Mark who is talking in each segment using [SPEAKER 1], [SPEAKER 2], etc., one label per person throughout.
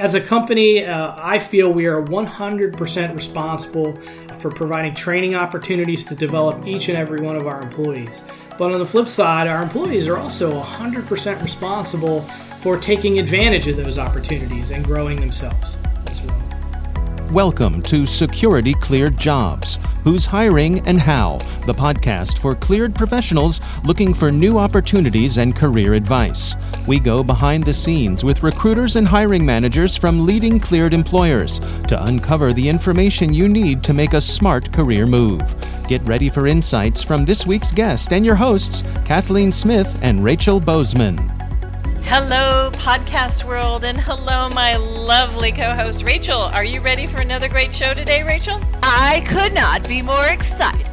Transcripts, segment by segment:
[SPEAKER 1] As a company, uh, I feel we are 100% responsible for providing training opportunities to develop each and every one of our employees. But on the flip side, our employees are also 100% responsible for taking advantage of those opportunities and growing themselves as well.
[SPEAKER 2] Welcome to Security Cleared Jobs Who's Hiring and How, the podcast for cleared professionals looking for new opportunities and career advice. We go behind the scenes with recruiters and hiring managers from leading cleared employers to uncover the information you need to make a smart career move. Get ready for insights from this week's guest and your hosts, Kathleen Smith and Rachel Bozeman.
[SPEAKER 3] Hello, podcast world, and hello, my lovely co host, Rachel. Are you ready for another great show today, Rachel?
[SPEAKER 4] I could not be more excited.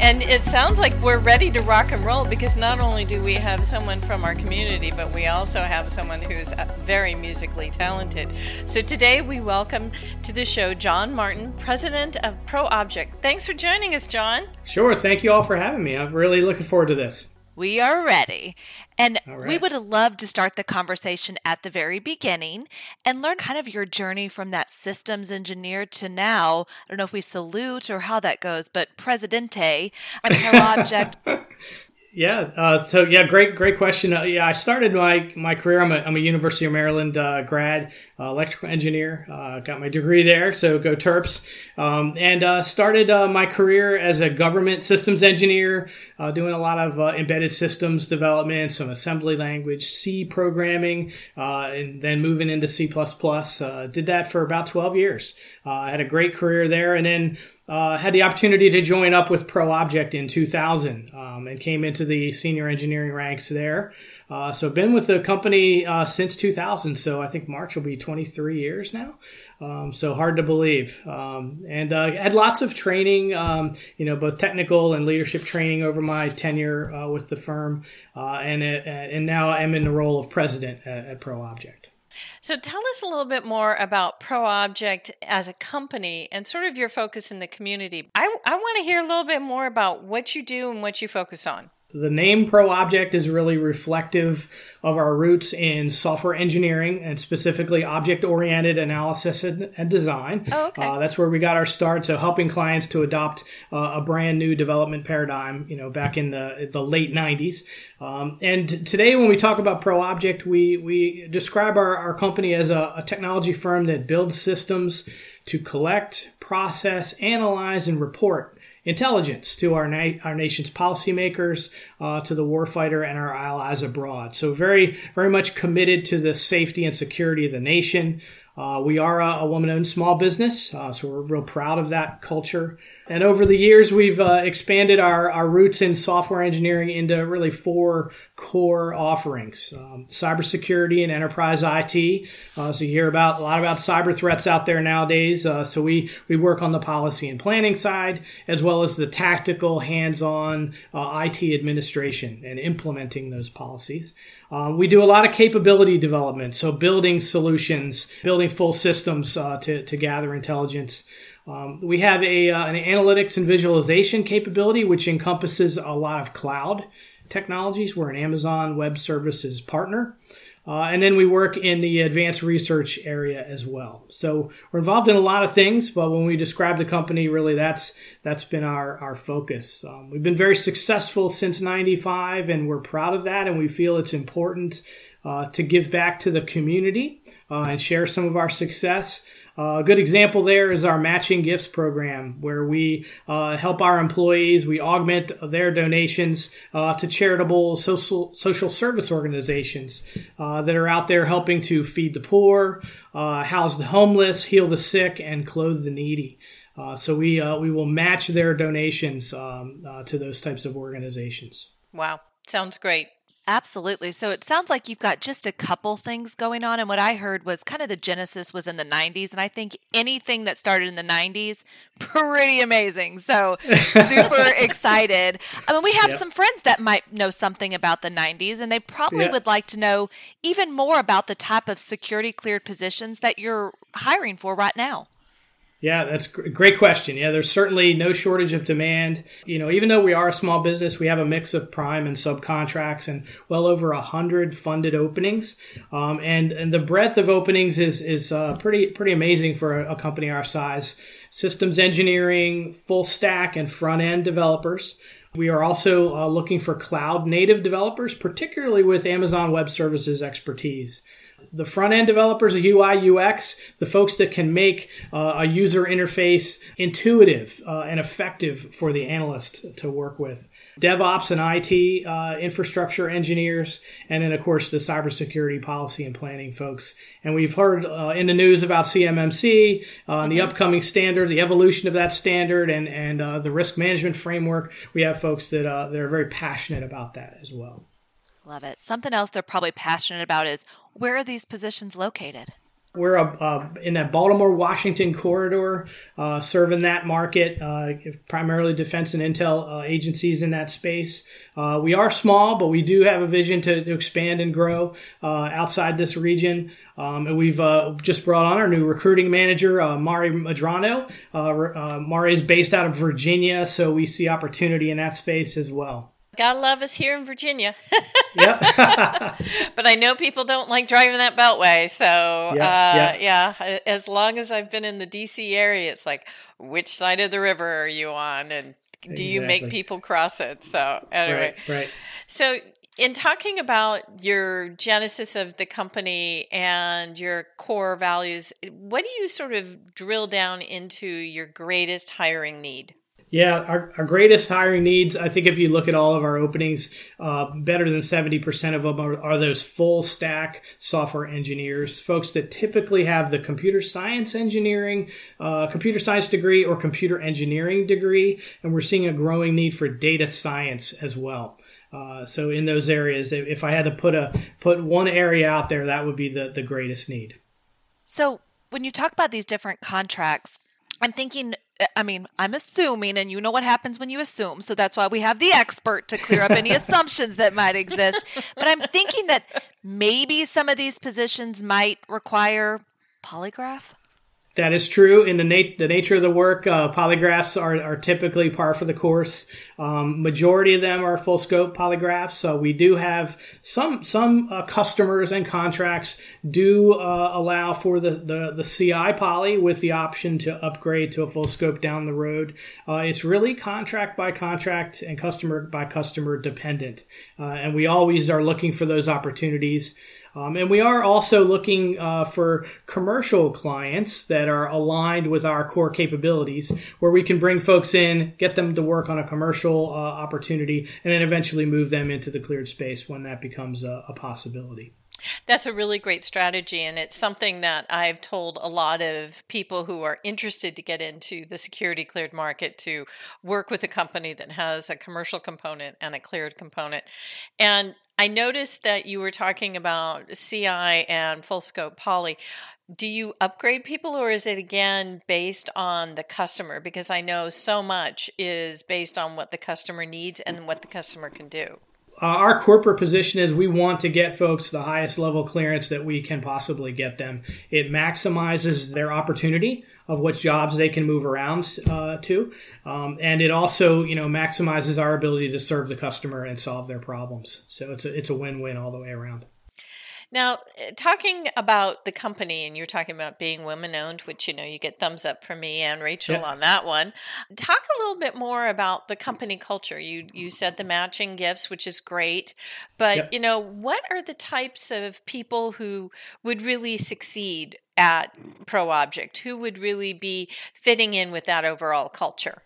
[SPEAKER 3] And it sounds like we're ready to rock and roll because not only do we have someone from our community, but we also have someone who's uh, very musically talented. So today we welcome to the show John Martin, president of Pro Object. Thanks for joining us, John.
[SPEAKER 1] Sure. Thank you all for having me. I'm really looking forward to this.
[SPEAKER 4] We are ready. And right. we would love to start the conversation at the very beginning and learn kind of your journey from that systems engineer to now. I don't know if we salute or how that goes, but Presidente and ProObject
[SPEAKER 1] Yeah. Uh, so yeah, great, great question. Uh, yeah, I started my my career. I'm a, I'm a University of Maryland uh, grad, uh, electrical engineer. Uh, got my degree there, so go Terps. Um, and uh, started my career as a government systems engineer, doing a lot of embedded systems development, some assembly language, C programming, and then moving into C++. did that for about 12 years. I had a great career there, and then uh, had the opportunity to join up with ProObject in 2000 um, and came into the senior engineering ranks there. Uh, so been with the company uh, since 2000. So I think March will be 23 years now. Um, so hard to believe. Um, and uh, had lots of training, um, you know, both technical and leadership training over my tenure uh, with the firm. Uh, and and now I'm in the role of president at, at ProObject.
[SPEAKER 3] So tell us a little bit more about ProObject as a company and sort of your focus in the community. I, I want to hear a little bit more about what you do and what you focus on.
[SPEAKER 1] The name ProObject is really reflective of our roots in software engineering and specifically object oriented analysis and, and, design.
[SPEAKER 3] Oh, okay. Uh,
[SPEAKER 1] that's where we got our start. So helping clients to adopt uh, a brand new development paradigm, you know, back in the, the late 90s. Um, and today when we talk about ProObject, we, we describe our, our company as a, a technology firm that builds systems to collect, process, analyze, and report intelligence to our, na- our nation's policymakers, uh, to the warfighter, and our allies abroad. So, very, very much committed to the safety and security of the nation. Uh, we are a, a woman owned small business, uh, so we're real proud of that culture. And over the years, we've uh, expanded our, our roots in software engineering into really four core offerings um, cybersecurity and enterprise IT. Uh, so you hear about a lot about cyber threats out there nowadays. Uh, so we, we work on the policy and planning side, as well as the tactical, hands on uh, IT administration and implementing those policies. Um, we do a lot of capability development, so building solutions, building full systems uh, to, to gather intelligence. Um, we have a, uh, an analytics and visualization capability, which encompasses a lot of cloud technologies. We're an Amazon Web Services partner. Uh, and then we work in the advanced research area as well. So we're involved in a lot of things, but when we describe the company, really that's that's been our our focus. Um, we've been very successful since '95, and we're proud of that, and we feel it's important uh, to give back to the community uh, and share some of our success. Uh, a good example there is our matching gifts program, where we uh, help our employees. We augment their donations uh, to charitable social social service organizations uh, that are out there helping to feed the poor, uh, house the homeless, heal the sick, and clothe the needy. So we we will match their donations um, to those types of organizations.
[SPEAKER 3] Wow, sounds great.
[SPEAKER 4] Absolutely. So it sounds like you've got just a couple things going on. And what I heard was kind of the genesis was in the 90s. And I think anything that started in the 90s, pretty amazing. So super excited. I mean, we have yep. some friends that might know something about the 90s, and they probably yep. would like to know even more about the type of security cleared positions that you're hiring for right now.
[SPEAKER 1] Yeah, that's a great question. Yeah, there's certainly no shortage of demand. You know, even though we are a small business, we have a mix of prime and subcontracts and well over a hundred funded openings. Um, and, and the breadth of openings is, is uh, pretty, pretty amazing for a, a company our size. Systems engineering, full stack and front end developers. We are also uh, looking for cloud native developers, particularly with Amazon Web Services expertise the front end developers, UI, UX, the folks that can make uh, a user interface intuitive uh, and effective for the analyst to work with. DevOps and IT uh, infrastructure engineers, and then of course the cybersecurity policy and planning folks. And we've heard uh, in the news about CMMC, uh, mm-hmm. the upcoming standard, the evolution of that standard, and and uh, the risk management framework. We have folks that uh, that are very passionate about that as well.
[SPEAKER 4] Love it. Something else they're probably passionate about is where are these positions located?
[SPEAKER 1] We're uh, uh, in that Baltimore Washington corridor, uh, serving that market, uh, primarily defense and intel uh, agencies in that space. We are small, but we do have a vision to, to expand and grow outside this region. Um, and we've just brought on our new recruiting manager, Mari Madrano. Mari is based out of Virginia, so we see opportunity in that space as well.
[SPEAKER 3] Gotta love us here in Virginia. yep. but I know people don't like driving that beltway. So, yep, uh, yep. yeah, as long as I've been in the DC area, it's like, which side of the river are you on? And do exactly. you make people cross it? So, anyway.
[SPEAKER 1] Right, right.
[SPEAKER 3] So, in talking about your genesis of the company and your core values, what do you sort of drill down into your greatest hiring need?
[SPEAKER 1] Yeah, our, our greatest hiring needs, I think if you look at all of our openings, uh, better than 70% of them are, are, those full stack software engineers, folks that typically have the computer science engineering, uh, computer science degree or computer engineering degree. And we're seeing a growing need for data science as well. Uh, so in those areas, if I had to put a put one area out there, that would be the, the greatest need.
[SPEAKER 4] So when you talk about these different contracts, I'm thinking, Uh, I mean, I'm assuming, and you know what happens when you assume. So that's why we have the expert to clear up any assumptions that might exist. But I'm thinking that maybe some of these positions might require polygraph.
[SPEAKER 1] That is true. In the, nat- the nature of the work, uh, polygraphs are, are typically par for the course. Um, majority of them are full scope polygraphs. So we do have some some uh, customers and contracts do uh, allow for the, the, the CI poly with the option to upgrade to a full scope down the road. Uh, it's really contract by contract and customer by customer dependent, uh, and we always are looking for those opportunities. Um, and we are also looking uh, for commercial clients that are aligned with our core capabilities, where we can bring folks in, get them to work on a commercial uh, opportunity, and then eventually move them into the cleared space when that becomes a, a possibility.
[SPEAKER 3] That's a really great strategy, and it's something that I've told a lot of people who are interested to get into the security cleared market to work with a company that has a commercial component and a cleared component. And I noticed that you were talking about CI and full scope poly. Do you upgrade people or is it again based on the customer? Because I know so much is based on what the customer needs and what the customer can do.
[SPEAKER 1] Uh, our corporate position is we want to get folks the highest level clearance that we can possibly get them. It maximizes their opportunity of what jobs they can move around uh, to, um, and it also you know maximizes our ability to serve the customer and solve their problems. So it's a it's a win win all the way around.
[SPEAKER 3] Now, eh, talking about the company, and you're talking about being women owned, which you know you get thumbs up from me and Rachel yep. on that one. Talk a little bit more about the company culture. You you said the matching gifts, which is great, but yep. you know what are the types of people who would really succeed at ProObject? Who would really be fitting in with that overall culture?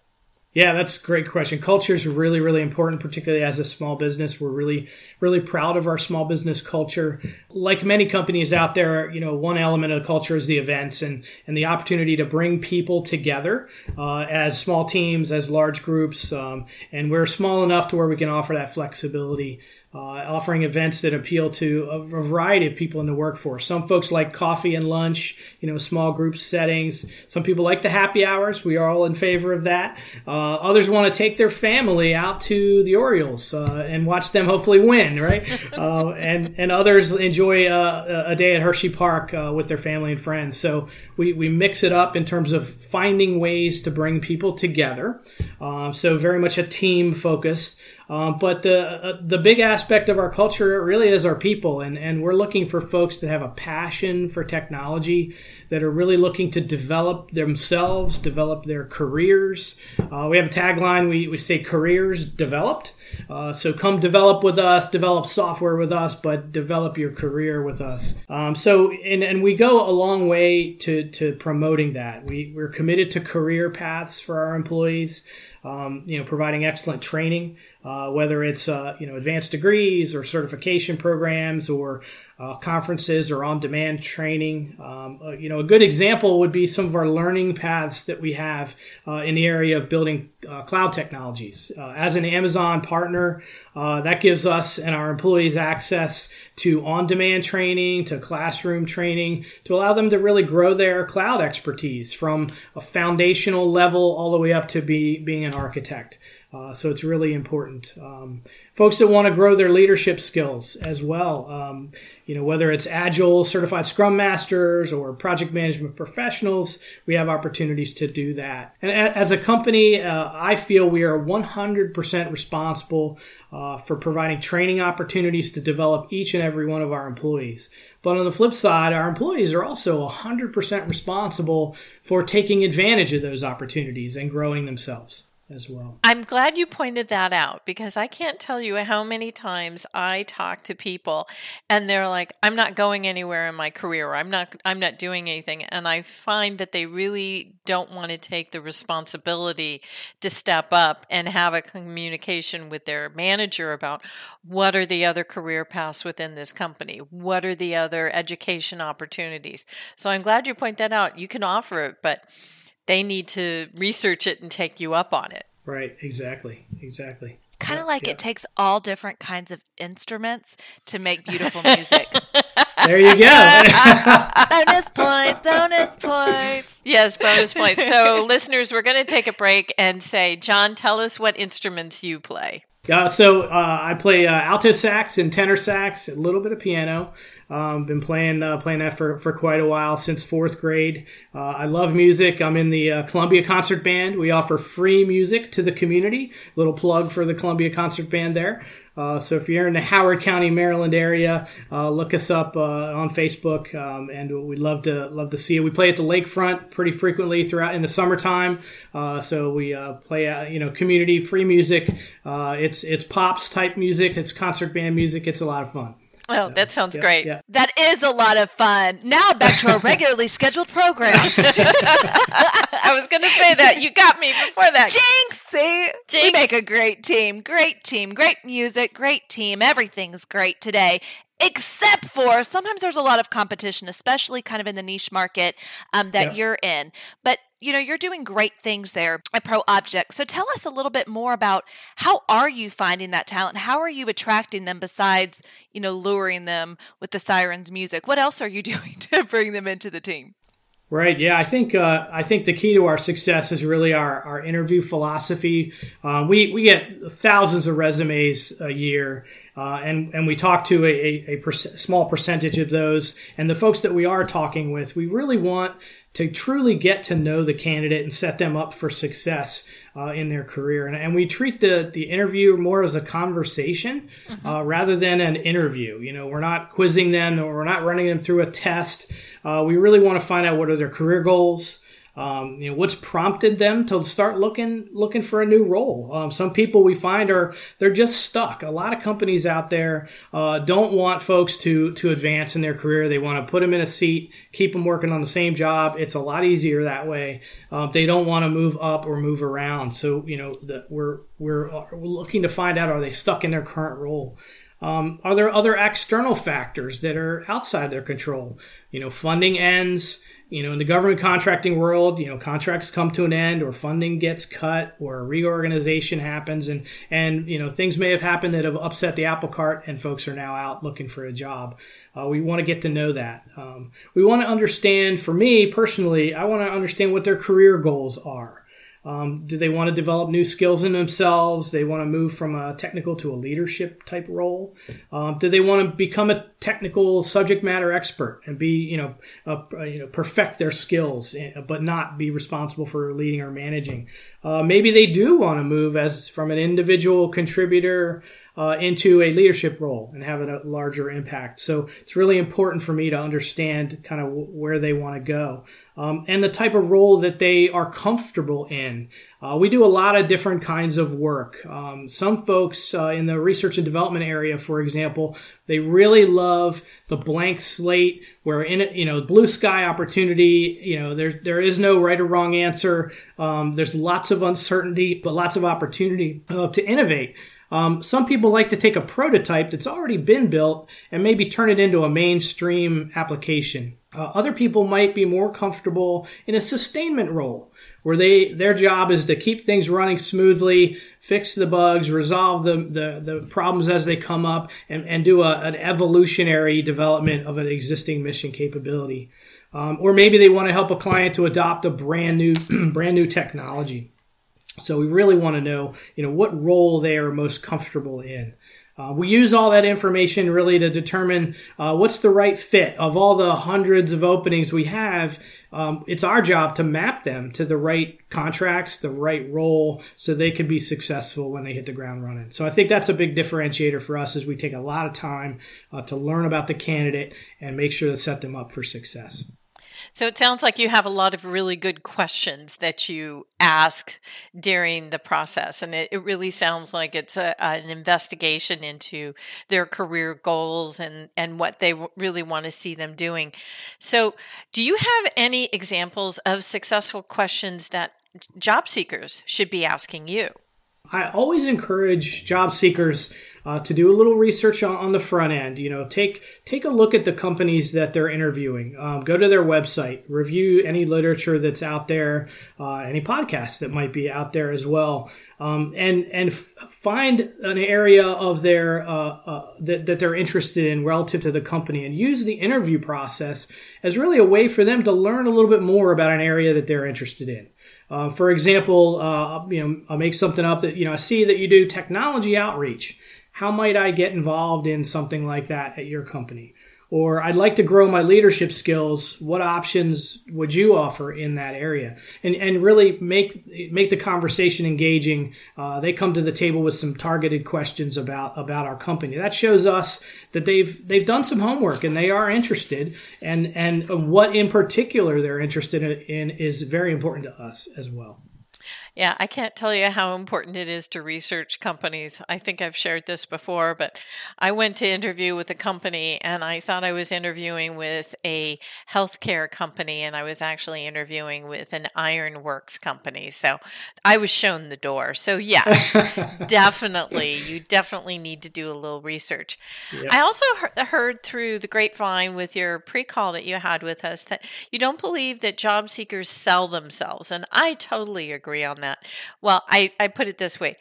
[SPEAKER 1] Yeah, that's a great question. Culture is really, really important, particularly as a small business. We're really, really proud of our small business culture. Like many companies out there, you know, one element of culture is the events and, and the opportunity to bring people together uh, as small teams, as large groups. Um, and we're small enough to where we can offer that flexibility uh, offering events that appeal to a variety of people in the workforce. Some folks like coffee and lunch, you know, small group settings. Some people like the happy hours. We are all in favor of that. Uh, others want to take their family out to the Orioles uh, and watch them hopefully win, right? Uh, and and others enjoy uh, a day at Hershey Park uh, with their family and friends. So we, we mix it up in terms of finding ways to bring people together. so very much a team focus. Um, but the uh, the big aspect of our culture really is our people, and, and we're looking for folks that have a passion for technology, that are really looking to develop themselves, develop their careers. Uh, we have a tagline: we, we say careers developed. Uh, so come develop with us, develop software with us, but develop your career with us. Um, so and, and we go a long way to to promoting that. We we're committed to career paths for our employees um, you know, providing excellent training, uh, whether it's uh, you know advanced degrees or certification programs or uh, conferences or on-demand training. Um, uh, you know, a good example would be some of our learning paths that we have uh, in the area of building uh, cloud technologies. as an Amazon partner, that gives us and our employees access to on-demand training, to classroom training, to allow them to really grow their cloud expertise from a foundational level all the way up to be being an architect. Uh, so it's really important. Um, folks that want to grow their leadership skills as well, um, you know, whether it's agile certified scrum masters or project management professionals, we have opportunities to do that. And as a company, uh, I feel we are 100% responsible uh, for providing training opportunities to develop each and every one of our employees. But on the flip side, our employees are also 100% responsible for taking advantage of those opportunities and growing themselves as well.
[SPEAKER 3] I'm glad you pointed that out because I can't tell you how many times I talk to people and they're like I'm not going anywhere in my career. I'm not I'm not doing anything and I find that they really don't want to take the responsibility to step up and have a communication with their manager about what are the other career paths within this company? What are the other education opportunities? So I'm glad you point that out. You can offer it, but they need to research it and take you up on it.
[SPEAKER 1] Right, exactly. Exactly.
[SPEAKER 4] Kind of like it takes all different kinds of instruments to make beautiful music.
[SPEAKER 1] there you go.
[SPEAKER 4] bonus points, bonus points.
[SPEAKER 3] Yes, bonus points. So, listeners, we're going to take a break and say, John, tell us what instruments you play.
[SPEAKER 1] Uh, so uh, I play uh, alto sax and tenor sax, a little bit of piano. Um, been playing uh, playing that for, for quite a while since fourth grade. Uh, I love music. I'm in the uh, Columbia Concert Band. We offer free music to the community. Little plug for the Columbia Concert Band there. Uh, so if you're in the Howard County, Maryland area, uh, look us up uh, on Facebook, um, and we'd love to love to see you. We play at the lakefront pretty frequently throughout in the summertime. so we play you know community free music. it's it's pops type music. It's concert band music. It's a lot of fun.
[SPEAKER 3] Oh, so, that sounds
[SPEAKER 1] yeah,
[SPEAKER 3] great.
[SPEAKER 1] Yeah.
[SPEAKER 4] That is a lot of fun. Now back to our regularly scheduled program.
[SPEAKER 3] I was going to say that. You got me before that.
[SPEAKER 4] Jinx! See? Jinx. We make a great team. Great team. Great music. Great team. Everything's great today except for sometimes there's a lot of competition, especially kind of in the niche market um, that yeah. you're in. But you know you're doing great things there at ProObject so tell us a little bit more about how are you finding that talent how are you attracting them besides you know luring them with the sirens music what else are you doing to bring them into the team
[SPEAKER 1] Right. Yeah. I think uh, I think the key to our success is really our, our interview philosophy. Uh, we we get thousands of resumes a year, uh, and and we talk to a, a, a per- small percentage of those. And the folks that we are talking with, we really want to truly get to know the candidate and set them up for success uh, in their career. And, and, we treat the, the interview more as a conversation mm-hmm. uh, rather than an interview. You know, we're not quizzing them or we're not running them through a test. Uh, we really want to find out what are their career goals. Um, you know what's prompted them to start looking looking for a new role. Um, some people we find are they're just stuck. A lot of companies out there uh, don't want folks to to advance in their career. They want to put them in a seat, keep them working on the same job. It's a lot easier that way. Um, they don't want to move up or move around. So you know the, we're we're, we're looking to find out are they stuck in their current role. Um, are there other external factors that are outside their control? You know, funding ends. You know, in the government contracting world, you know, contracts come to an end, or funding gets cut, or reorganization happens, and and you know, things may have happened that have upset the apple cart, and folks are now out looking for a job. Uh, we want to get to know that. Um, we want to understand. For me personally, I want to understand what their career goals are. Um, do they want to develop new skills in themselves? They want to move from a technical to a leadership type role. Um, do they want to become a technical subject matter expert and be, you know, uh, you know, perfect their skills, eh, but not be responsible for leading or managing? Uh, maybe they do want to move as from an individual contributor uh, into a leadership role and have a larger impact. So it's really important for me to understand kind of where they want to go um, and the type of role that they are comfortable in. Uh, we do a lot of different kinds of work. Um, some folks uh, in the research and development area, for example, they really love the blank slate where in it, you know, blue sky opportunity, you know, there, there is no right or wrong answer. Um, there's lots of uncertainty, but lots of opportunity uh, to innovate. Um, some people like to take a prototype that's already been built and maybe turn it into a mainstream application. Uh, other people might be more comfortable in a sustainment role where they their job is to keep things running smoothly, fix the bugs, resolve the, the, the problems as they come up, and, and do a, an evolutionary development of an existing mission capability. Um, or maybe they want to help a client to adopt a brand new brand new technology. So we really want to know, you know, what role they are most comfortable in. Uh, we use all that information really to determine uh, what's the right fit of all the hundreds of openings we have. Um, it's our job to map them to the right contracts, the right role, so they can be successful when they hit the ground running. So I think that's a big differentiator for us as we take a lot of time uh, to learn about the candidate and make sure to set them up for success.
[SPEAKER 3] So it sounds like you have a lot of really good questions that you ask during the process. And it, it really sounds like it's a, an investigation into their career goals and, and what they really want to see them doing. So, do you have any examples of successful questions that job seekers should be asking you?
[SPEAKER 1] I always encourage job seekers uh, to do a little research on, on, the front end. You know, take take a look at the companies that they're interviewing. Um, go to their website, review any literature that's out there, uh, any podcasts that might be out there as well, um, and and f- find an area of their uh, uh that that they're interested in relative to the company, and use the interview process as really a way for them to learn a little bit more about an area that they're interested in. Uh, for example, uh, you know, I'll make something up that you know I see that you do technology outreach. How might I get involved in something like that at your company? Or I'd like to grow my leadership skills. What options would you offer in that area? And, and really make, make the conversation engaging. Uh, they come to the table with some targeted questions about, about our company. That shows us that they've, they've done some homework and they are interested. And, and what in particular they're interested in is very important to us as well.
[SPEAKER 3] Yeah, I can't tell you how important it is to research companies. I think I've shared this before, but I went to interview with a company and I thought I was interviewing with a healthcare company and I was actually interviewing with an ironworks company. So I was shown the door. So, yes, definitely. You definitely need to do a little research. I also heard through the grapevine with your pre call that you had with us that you don't believe that job seekers sell themselves. And I totally agree on that. Well, I, I put it this way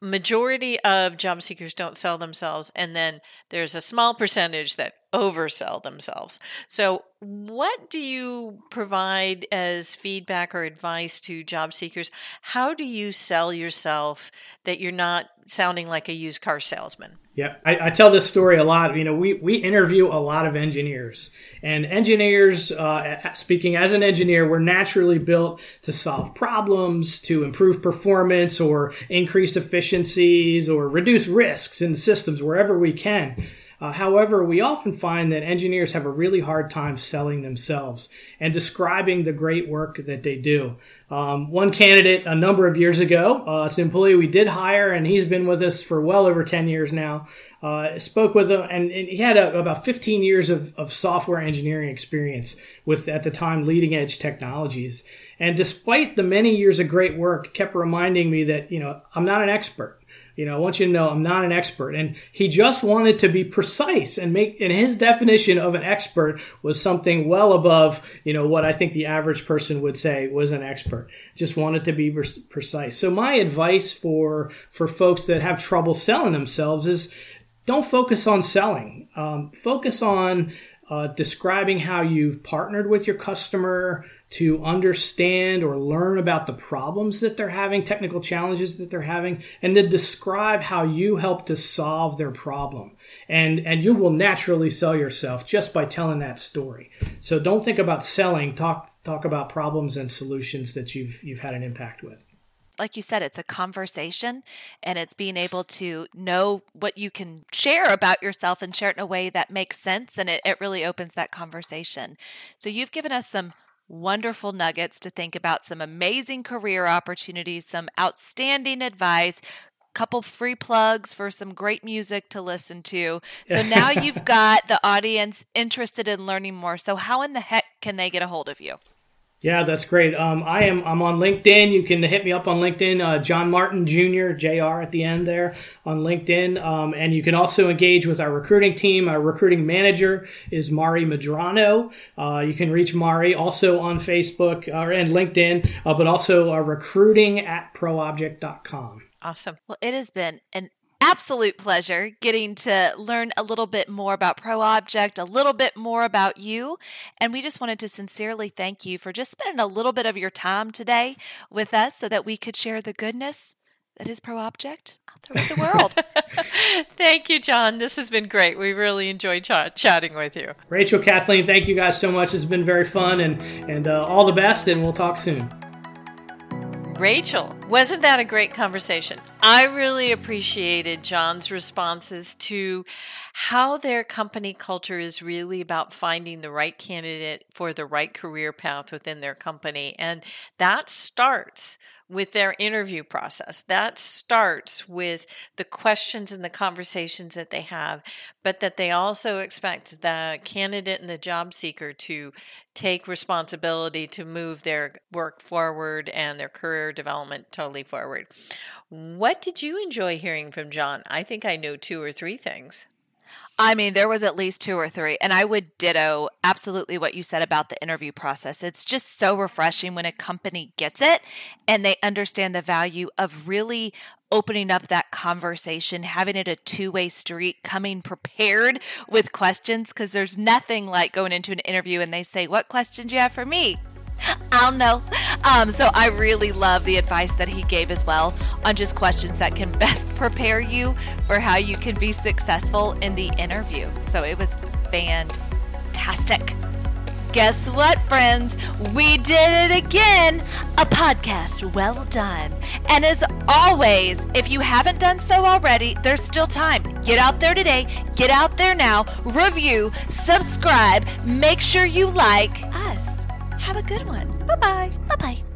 [SPEAKER 3] majority of job seekers don't sell themselves and then there's a small percentage that oversell themselves so what do you provide as feedback or advice to job seekers how do you sell yourself that you're not sounding like a used car salesman
[SPEAKER 1] yeah, I, I, tell this story a lot. You know, we, we interview a lot of engineers, and engineers, uh, speaking as an engineer, we're naturally built to solve problems, to improve performance, or increase efficiencies, or reduce risks in systems wherever we can. Uh, however, we often find that engineers have a really hard time selling themselves and describing the great work that they do. Um, one candidate a number of years ago, uh, it's an employee we did hire, and he's been with us for well over 10 years now. Uh, spoke with him, and, and he had a, about 15 years of, of software engineering experience with, at the time, leading edge technologies. And despite the many years of great work, kept reminding me that, you know, I'm not an expert. You know, I want you to know I'm not an expert. And he just wanted to be precise and make, and his definition of an expert was something well above, you know, what I think the average person would say was an expert. Just wanted to be precise. So my advice for, for folks that have trouble selling themselves is don't focus on selling. Um, focus on uh, describing how you've partnered with your customer to understand or learn about the problems that they're having, technical challenges that they're having, and to describe how you help to solve their problem. And, and you will naturally sell yourself just by telling that story. So don't think about selling, talk, talk about problems and solutions that you've, you've had an impact with
[SPEAKER 4] like you said, it's a conversation and it's being able to know what you can share about yourself and share it in a way that makes sense. And it, it really opens that conversation. So you've given us some wonderful nuggets to think about, some amazing career opportunities, some outstanding advice, couple free plugs for some great music to listen to. So now you've got the audience interested in learning more. So how in the heck can they get a hold of you?
[SPEAKER 1] Yeah, that's great. Um, I am I'm on LinkedIn. You can hit me up on LinkedIn, uh, John Martin Jr. Jr. at the end there on LinkedIn, um, and you can also engage with our recruiting team. Our recruiting manager is Mari Madrano. Uh, you can reach Mari also on Facebook uh, and LinkedIn, uh, but also uh, recruiting at proobject.com.
[SPEAKER 3] Awesome.
[SPEAKER 4] Well, it has been an absolute pleasure getting to learn a little bit more about ProObject, a little bit more about you. And we just wanted to sincerely thank you for just spending a little bit of your time today with us so that we could share the goodness that is ProObject out there with the world.
[SPEAKER 3] thank you, John. This has been great. We really enjoyed ch- chatting with you.
[SPEAKER 1] Rachel, Kathleen, thank you guys so much. It's been very fun and, and uh, all the best, and we'll talk soon.
[SPEAKER 3] Rachel, wasn't that a great conversation? I really appreciated John's responses to how their company culture is really about finding the right candidate for the right career path within their company. And that starts with their interview process. That starts with the questions and the conversations that they have, but that they also expect the candidate and the job seeker to take responsibility to move their work forward and their career development totally forward. What did you enjoy hearing from John? I think I know two or three things.
[SPEAKER 4] I mean, there was at least two or three. And I would ditto absolutely what you said about the interview process. It's just so refreshing when a company gets it and they understand the value of really opening up that conversation, having it a two way street, coming prepared with questions. Because there's nothing like going into an interview and they say, What questions do you have for me? I don't know. Um, so I really love the advice that he gave as well on just questions that can best prepare you for how you can be successful in the interview. So it was fantastic. Guess what, friends? We did it again! A podcast well done. And as always, if you haven't done so already, there's still time. Get out there today, get out there now, review, subscribe, make sure you like us. Have a good one. Bye bye. Bye bye.